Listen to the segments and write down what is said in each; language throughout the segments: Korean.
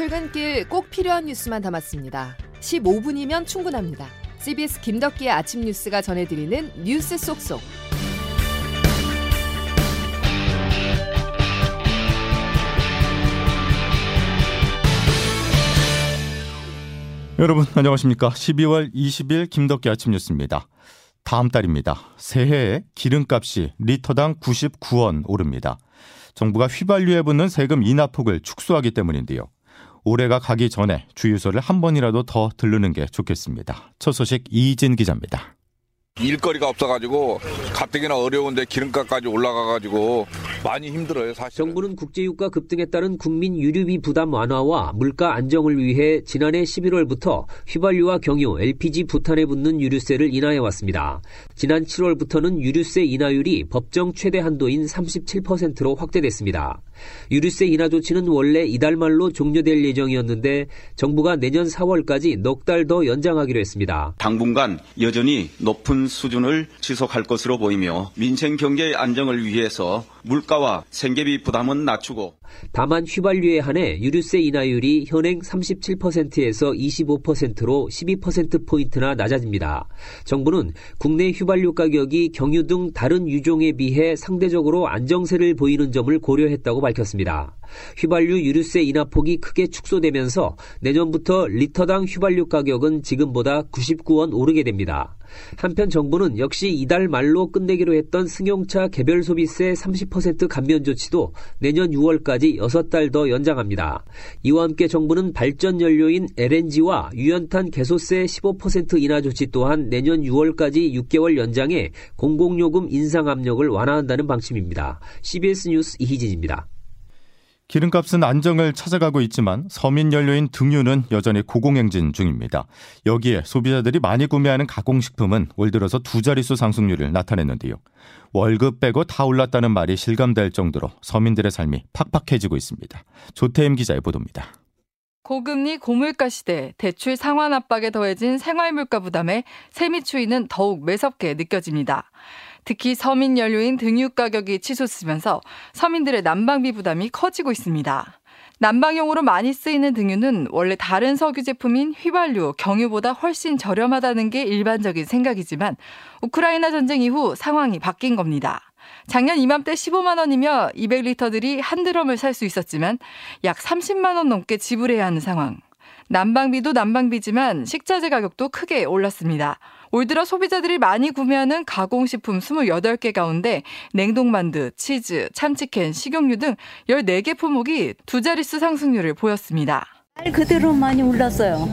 출근길 꼭 필요한 뉴스만 담았습니다. 15분이면 충분합니다. CBS 김덕기의 아침 뉴스가 전해드리는 뉴스 속속. 여러분 안녕하십니까? 12월 20일 김덕기 아침 뉴스입니다. 다음 달입니다. 새해에 기름값이 리터당 99원 오릅니다. 정부가 휘발유에 붙는 세금 인하폭을 축소하기 때문인데요. 올해가 가기 전에 주유소를 한 번이라도 더 들르는 게 좋겠습니다. 첫 소식 이진 기자입니다. 일거리가 없어가지고 가뜩이나 어려운데 기름값까지 올라가가지고 많이 힘들어요 사실. 정부는 국제유가 급등에 따른 국민 유류비 부담 완화와 물가 안정을 위해 지난해 11월부터 휘발유와 경유, LPG 부탄에 붙는 유류세를 인하해 왔습니다. 지난 7월부터는 유류세 인하율이 법정 최대 한도인 37%로 확대됐습니다. 유류세 인하 조치는 원래 이달 말로 종료될 예정이었는데 정부가 내년 4월까지 넉 달 더 연장하기로 했습니다. 당분간 여전히 높은 수준을 지속할 것으로 보이며 민생 경제의 안정을 위해서 물가와 생계비 부담은 낮추고 다만 휘발유에 한해 유류세 인하율이 현행 37%에서 25%로 12%포인트나 낮아집니다. 정부는 국내 휘발유 가격이 경유 등 다른 유종에 비해 상대적으로 안정세를 보이는 점을 고려했다고 밝혔습니다. 휘발유 유류세 인하 폭이 크게 축소되면서 내년부터 리터당 휘발유 가격은 지금보다 99원 오르게 됩니다. 한편 정부는 역시 이달 말로 끝내기로 했던 승용차 개별 소비세 30% 감면 조치도 내년 6월까지 6달 더 연장합니다. 이와 함께 정부는 발전 연료인 LNG와 유연탄 개소세 15% 인하 조치 또한 내년 6월까지 6개월 연장해 공공요금 인상 압력을 완화한다는 방침입니다. CBS 뉴스 이희진입니다. 기름값은 안정을 찾아가고 있지만 서민 연료인 등유는 여전히 고공행진 중입니다. 여기에 소비자들이 많이 구매하는 가공식품은 올 들어서 두 자릿수 상승률을 나타냈는데요. 월급 빼고 다 올랐다는 말이 실감될 정도로 서민들의 삶이 팍팍해지고 있습니다. 조태임 기자의 보도입니다. 고금리 고물가 시대 대출 상환 압박에 더해진 생활물가 부담에 세미 추이는 더욱 매섭게 느껴집니다. 특히 서민 연료인 등유 가격이 치솟으면서 서민들의 난방비 부담이 커지고 있습니다. 난방용으로 많이 쓰이는 등유는 원래 다른 석유 제품인 휘발유, 경유보다 훨씬 저렴하다는 게 일반적인 생각이지만 우크라이나 전쟁 이후 상황이 바뀐 겁니다. 작년 이맘때 15만 원이며 200리터들이 한 드럼을 살 수 있었지만 약 30만 원 넘게 지불해야 하는 상황. 난방비도 난방비지만 식자재 가격도 크게 올랐습니다. 올 들어 소비자들이 많이 구매하는 가공식품 28개 가운데 냉동만두, 치즈, 참치캔, 식용유 등 14개 품목이 두 자릿수 상승률을 보였습니다. 말 그대로 많이 올랐어요.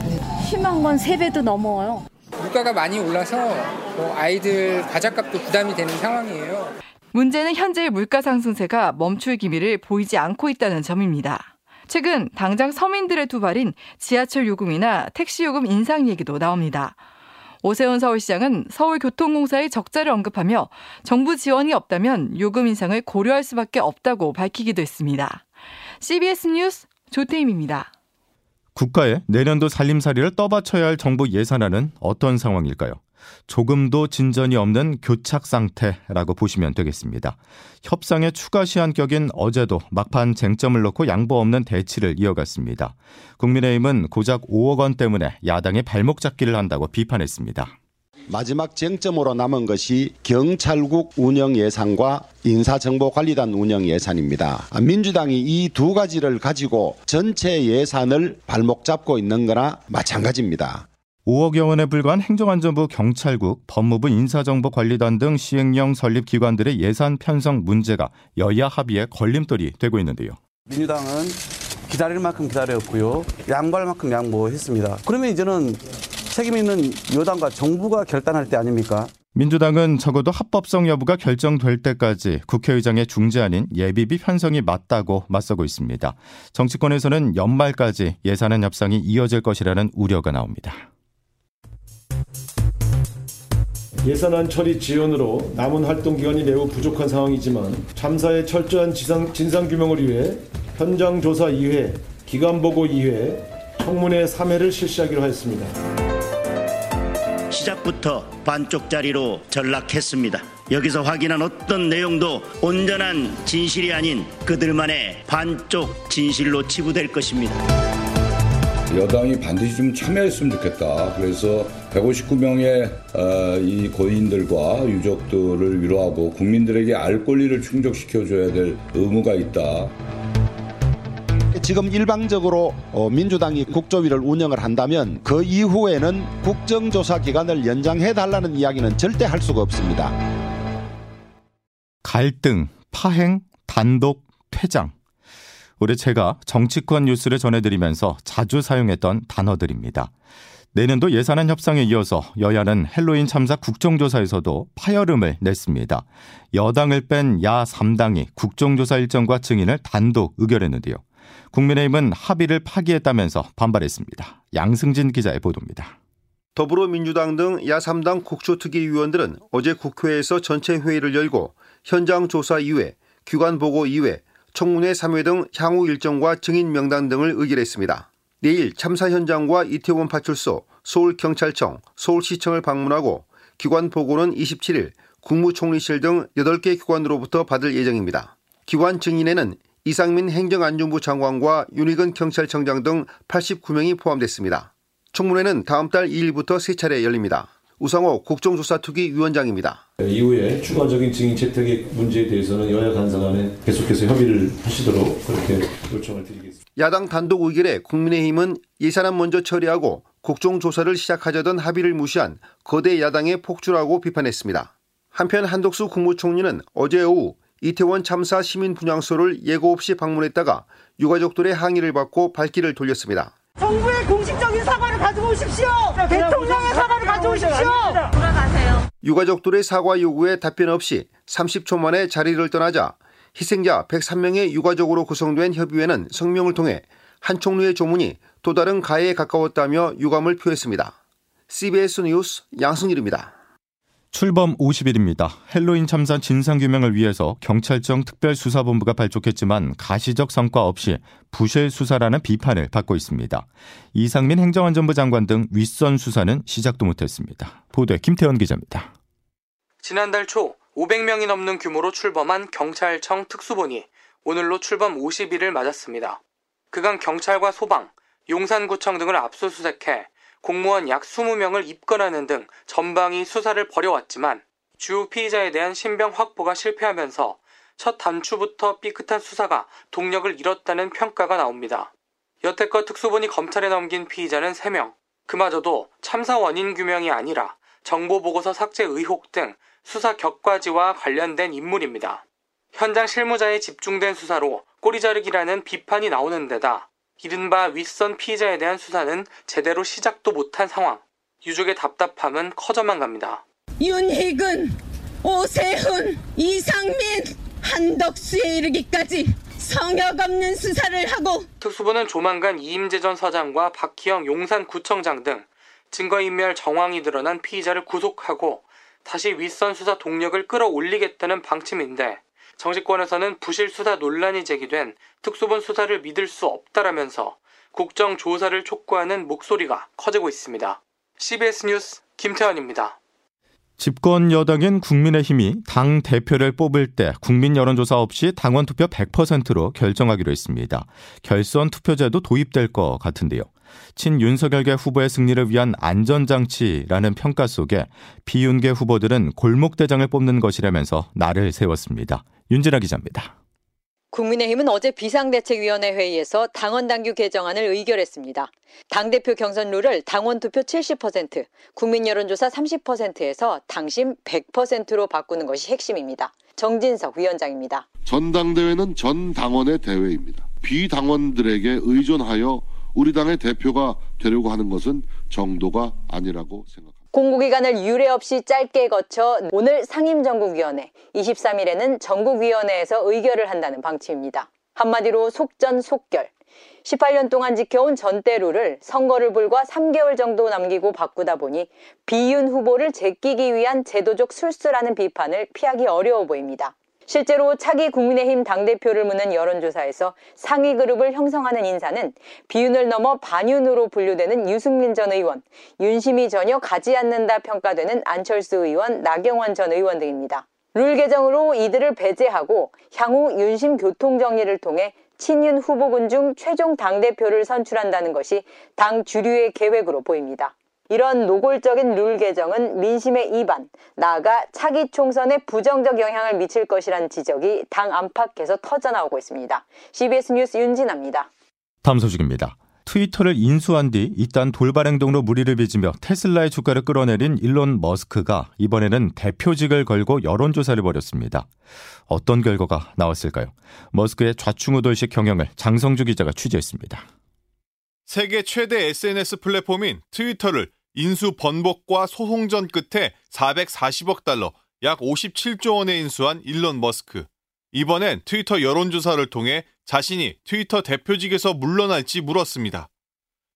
심한 건 3배도 넘어요. 물가가 많이 올라서 뭐 아이들 과자값도 부담이 되는 상황이에요. 문제는 현재의 물가 상승세가 멈출 기미를 보이지 않고 있다는 점입니다. 최근 당장 서민들의 두 발인 지하철 요금이나 택시 요금 인상 얘기도 나옵니다. 오세훈 서울시장은 서울교통공사의 적자를 언급하며 정부 지원이 없다면 요금 인상을 고려할 수밖에 없다고 밝히기도 했습니다. CBS 뉴스 조태임입니다. 국가의 내년도 살림살이를 떠받쳐야 할 정부 예산안은 어떤 상황일까요? 조금도 진전이 없는 교착 상태라고 보시면 되겠습니다. 협상의 추가 시한격인 어제도 막판 쟁점을 놓고 양보 없는 대치를 이어갔습니다. 국민의힘은 고작 5억 원 때문에 야당의 발목 잡기를 한다고 비판했습니다. 마지막 쟁점으로 남은 것이 경찰국 운영 예산과 인사정보관리단 운영 예산입니다. 민주당이 이 두 가지를 가지고 전체 예산을 발목 잡고 있는 거나 마찬가지입니다. 5억여 원에 불과한 행정안전부 경찰국, 법무부 인사정보관리단 등 시행령 설립 기관들의 예산 편성 문제가 여야 합의에 걸림돌이 되고 있는데요. 민주당은 기다릴 만큼 기다렸고요. 양보할 만큼 양보했습니다. 그러면 이제는 책임 있는 여당과 정부가 결단할 때 아닙니까? 민주당은 적어도 합법성 여부가 결정될 때까지 국회의장의 중재안인 예비비 편성이 맞다고 맞서고 있습니다. 정치권에서는 연말까지 예산안 협상이 이어질 것이라는 우려가 나옵니다. 예산안 처리 지연으로 남은 활동 기간이 매우 부족한 상황이지만 참사의 철저한 진상, 진상 규명을 위해 현장 조사 2회, 기간 보고 2회, 청문회 3회를 실시하기로 했습니다. 시작부터 반쪽짜리로 전락했습니다. 여기서 확인한 어떤 내용도 온전한 진실이 아닌 그들만의 반쪽 진실로 치부될 것입니다. 여당이 반드시 좀 참여했으면 좋겠다. 그래서 159명의 어, 이 고인들과 유족들을 위로하고 국민들에게 알 권리를 충족시켜줘야 될 의무가 있다. 지금 일방적으로 어, 민주당이 국조위를 운영을 한다면 그 이후에는 국정조사 기간을 연장해 달라는 이야기는 절대 할 수가 없습니다. 갈등, 파행, 단독, 퇴장. 올해 제가 정치권 뉴스를 전해드리면서 자주 사용했던 단어들입니다. 내년도 예산안 협상에 이어서 여야는 헬로윈 참사 국정조사에서도 파열음을 냈습니다. 여당을 뺀 야 3당이 국정조사 일정과 증인을 단독 의결했는데요. 국민의힘은 합의를 파기했다면서 반발했습니다. 양승진 기자의 보도입니다. 더불어민주당 등 야3당 국조특위위원들은 어제 국회에서 전체 회의를 열고 현장 조사 이외, 기관 보고 이외, 청문회 3회 등 향후 일정과 증인 명단 등을 의결했습니다. 내일 참사 현장과 이태원 파출소, 서울경찰청, 서울시청을 방문하고 기관 보고는 27일 국무총리실 등 8개 기관으로부터 받을 예정입니다. 기관 증인에는 이상민 행정안전부 장관과 윤희근 경찰청장 등 89명이 포함됐습니다. 청문회는 다음 달 2일부터 세 차례 열립니다. 우상호 국정조사특위 위원장입니다. 이후에 추가적인 증인 채택의 문제에 대해서는 여야 간사 간에 계속해서 협의를 하시도록 그렇게 요청을 드리겠습니다. 야당 단독 의결에 국민의힘은 예산안 먼저 처리하고 국정조사를 시작하자던 합의를 무시한 거대 야당의 폭주라고 비판했습니다. 한편 한덕수 국무총리는 어제 오후 이태원 참사 시민 분향소를 예고 없이 방문했다가 유가족들의 항의를 받고 발길을 돌렸습니다. 정부의 공식적인 사과를 가지고 오십시오. 대통령의 사과를 가져오십시오. 돌아가세요. 유가족들의 사과 요구에 답변 없이 30초 만에 자리를 떠나자 희생자 103명의 유가족으로 구성된 협의회는 성명을 통해 한 총리의 조문이 또 다른 가해에 가까웠다며 유감을 표했습니다. CBS 뉴스 양승일입니다. 출범 50일입니다. 헬로윈 참사 진상규명을 위해서 경찰청 특별수사본부가 발족했지만 가시적 성과 없이 부실 수사라는 비판을 받고 있습니다. 이상민 행정안전부 장관 등 윗선 수사는 시작도 못했습니다. 보도에 김태원 기자입니다. 지난달 초 500명이 넘는 규모로 출범한 경찰청 특수본이 오늘로 출범 50일을 맞았습니다. 그간 경찰과 소방, 용산구청 등을 압수수색해 공무원 약 20명을 입건하는 등 전방위 수사를 벌여왔지만 주 피의자에 대한 신병 확보가 실패하면서 첫 단추부터 삐끗한 수사가 동력을 잃었다는 평가가 나옵니다. 여태껏 특수본이 검찰에 넘긴 피의자는 3명. 그마저도 참사 원인 규명이 아니라 정보보고서 삭제 의혹 등 수사 격과지와 관련된 인물입니다. 현장 실무자에 집중된 수사로 꼬리 자르기라는 비판이 나오는 데다 이른바 윗선 피의자에 대한 수사는 제대로 시작도 못한 상황. 유족의 답답함은 커져만 갑니다. 윤희근, 오세훈, 이상민, 한덕수에 이르기까지 성역 없는 수사를 하고 특수부는 조만간 이임재 전 서장과 박희영 용산구청장 등 증거인멸 정황이 드러난 피의자를 구속하고 다시 윗선 수사 동력을 끌어올리겠다는 방침인데 정치권에서는 부실 수사 논란이 제기된 특수본 수사를 믿을 수 없다라면서 국정 조사를 촉구하는 목소리가 커지고 있습니다. CBS 뉴스 김태환입니다. 집권 여당인 국민의힘이 당 대표를 뽑을 때 국민 여론조사 없이 당원 투표 100%로 결정하기로 했습니다. 결선 투표제도 도입될 것 같은데요. 친윤석열계 후보의 승리를 위한 안전장치라는 평가 속에 비윤계 후보들은 골목대장을 뽑는 것이라면서 날을 세웠습니다. 윤진아 기자입니다. 국민의힘은 어제 비상대책위원회 회의에서 당원 당규 개정안을 의결했습니다. 당대표 경선 룰을 당원 투표 70%, 국민 여론조사 30%에서 당심 100%로 바꾸는 것이 핵심입니다. 정진석 위원장입니다. 전당대회는 전 당원의 대회입니다. 비당원들에게 의존하여 우리 당의 대표가 되려고 하는 것은 정도가 아니라고 생각합니다. 공고기간을 유례 없이 짧게 거쳐 오늘 상임전국위원회, 23일에는 전국위원회에서 의결을 한다는 방침입니다. 한마디로 속전속결. 18년 동안 지켜온 전대루를 선거를 불과 3개월 정도 남기고 바꾸다 보니 비윤 후보를 제끼기 위한 제도적 술수라는 비판을 피하기 어려워 보입니다. 실제로 차기 국민의힘 당대표를 묻는 여론조사에서 상위 그룹을 형성하는 인사는 비윤을 넘어 반윤으로 분류되는 유승민 전 의원, 윤심이 전혀 가지 않는다 평가되는 안철수 의원, 나경원 전 의원 등입니다. 룰 개정으로 이들을 배제하고 향후 윤심 교통 정리를 통해 친윤 후보군 중 최종 당대표를 선출한다는 것이 당 주류의 계획으로 보입니다. 이런 노골적인 룰 개정은 민심의 이반, 나아가 차기 총선에 부정적 영향을 미칠 것이란 지적이 당 안팎에서 터져나오고 있습니다. CBS 뉴스 윤진아입니다. 다음 소식입니다. 트위터를 인수한 뒤 이딴 돌발 행동으로 무리를 빚으며 테슬라의 주가를 끌어내린 일론 머스크가 이번에는 대표직을 걸고 여론조사를 벌였습니다. 어떤 결과가 나왔을까요? 머스크의 좌충우돌식 경영을 장성주 기자가 취재했습니다. 세계 최대 SNS 플랫폼인 트위터를 인수 번복과 소송전 끝에 440억 달러, 약 57조 원에 인수한 일론 머스크. 이번엔 트위터 여론조사를 통해 자신이 트위터 대표직에서 물러날지 물었습니다.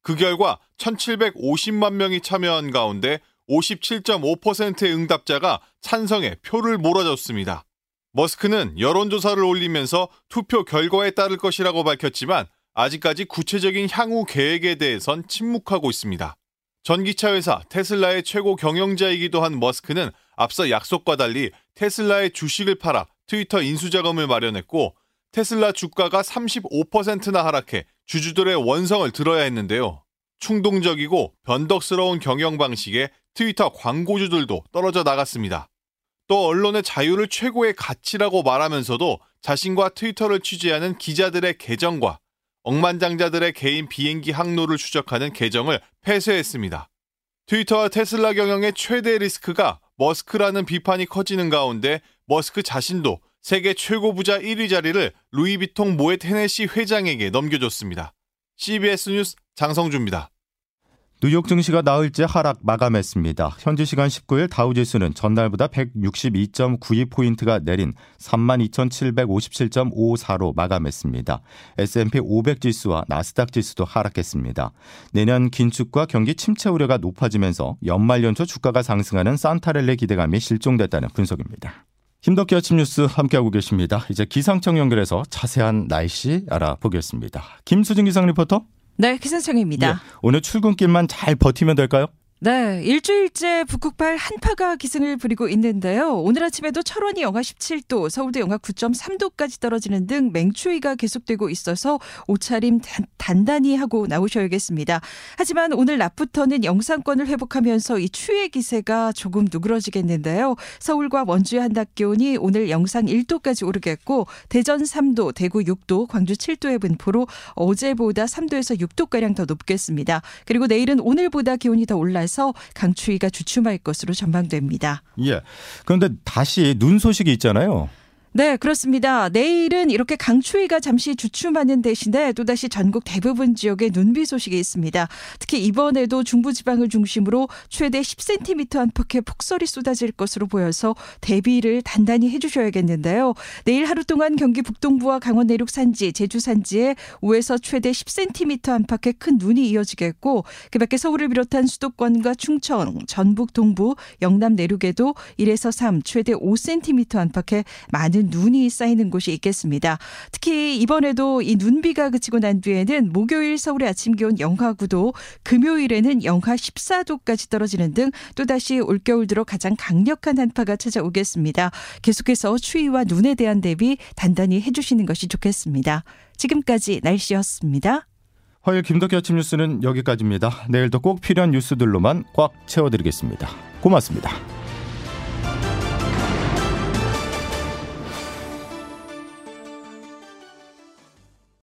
그 결과 1750만 명이 참여한 가운데 57.5%의 응답자가 찬성에 표를 몰아줬습니다. 머스크는 여론조사를 올리면서 투표 결과에 따를 것이라고 밝혔지만 아직까지 구체적인 향후 계획에 대해선 침묵하고 있습니다. 전기차 회사 테슬라의 최고 경영자이기도 한 머스크는 앞서 약속과 달리 테슬라의 주식을 팔아 트위터 인수자금을 마련했고 테슬라 주가가 35%나 하락해 주주들의 원성을 들어야 했는데요. 충동적이고 변덕스러운 경영 방식에 트위터 광고주들도 떨어져 나갔습니다. 또 언론의 자유를 최고의 가치라고 말하면서도 자신과 트위터를 취재하는 기자들의 계정과 억만장자들의 개인 비행기 항로를 추적하는 계정을 폐쇄했습니다. 트위터와 테슬라 경영의 최대 리스크가 머스크라는 비판이 커지는 가운데 머스크 자신도 세계 최고 부자 1위 자리를 루이비통 모에 테네시 회장에게 넘겨줬습니다. CBS 뉴스 장성주입니다. 뉴욕 증시가 나흘째 하락 마감했습니다. 현지 시간 19일 다우지수는 전날보다 162.92포인트가 내린 32,757.54로 마감했습니다. S&P 500 지수와 나스닥 지수도 하락했습니다. 내년 긴축과 경기 침체 우려가 높아지면서 연말 연초 주가가 상승하는 산타렐레 기대감이 실종됐다는 분석입니다. 힘덕기 아침 뉴스 함께하고 계십니다. 이제 기상청 연결해서 자세한 날씨 알아보겠습니다. 김수진 기상 리포터. 네, 기상청입니다. 예, 오늘 출근길만 잘 버티면 될까요? 네, 일주일째 북극발 한파가 기승을 부리고 있는데요. 오늘 아침에도 철원이 영하 17도, 서울도 영하 9.3도까지 떨어지는 등 맹추위가 계속되고 있어서 옷차림 단, 단히 하고 나오셔야겠습니다. 하지만 오늘 낮부터는 영상권을 회복하면서 이 추위의 기세가 조금 누그러지겠는데요. 서울과 원주의 한낮 기온이 오늘 영상 1도까지 오르겠고 대전 3도, 대구 6도, 광주 7도의 분포로 어제보다 3도에서 6도가량 더 높겠습니다. 그리고 내일은 오늘보다 기온이 더 올라서 따라서 강추위가 주춤할 것으로 전망됩니다. 예. 그런데 다시 눈 소식이 있잖아요. 네, 그렇습니다. 내일은 이렇게 강추위가 잠시 주춤하는 대신에 또다시 전국 대부분 지역에 눈비 소식이 있습니다. 특히 이번에도 중부지방을 중심으로 최대 10cm 안팎의 폭설이 쏟아질 것으로 보여서 대비를 단단히 해주셔야겠는데요. 내일 하루 동안 경기 북동부와 강원 내륙 산지, 제주 산지에 5에서 최대 10cm 안팎의 큰 눈이 이어지겠고 그밖에 서울을 비롯한 수도권과 충청, 전북 동부, 영남 내륙에도 1에서 3, 최대 5cm 안팎의 많은 많은 눈이 쌓이는 곳이 있겠습니다. 특히 이번에도 이 눈비가 그치고 난 뒤에는 목요일 서울의 아침 기온 영하 9도, 금요일에는 영하 14도까지 떨어지는 등 또다시 올겨울 들어 가장 강력한 한파가 찾아오겠습니다. 계속해서 추위와 눈에 대한 대비 단단히 해주시는 것이 좋겠습니다. 지금까지 날씨였습니다. 화요일 김덕기 아침 뉴스는 여기까지입니다. 내일도 꼭 필요한 뉴스들로만 꽉 채워드리겠습니다. 고맙습니다.